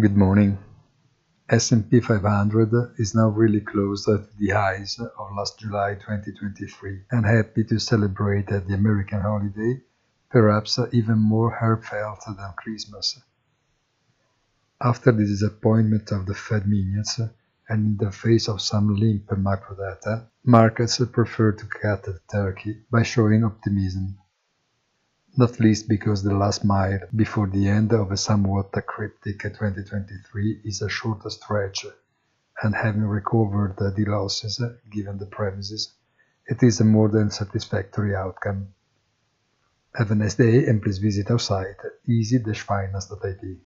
Good morning. S&P 500 is now really close to the highs of last July 2023 and happy to celebrate the American holiday, perhaps even more heartfelt than Christmas. After the disappointment of the Fed minutes and in the face of some limp macro data, markets prefer to cut the turkey by showing optimism not least because the last mile before the end of a somewhat cryptic 2023 is a short stretch, and having recovered the losses given the premises, it is a more than satisfactory outcome. Have a nice day and please visit our site easy-finance.it.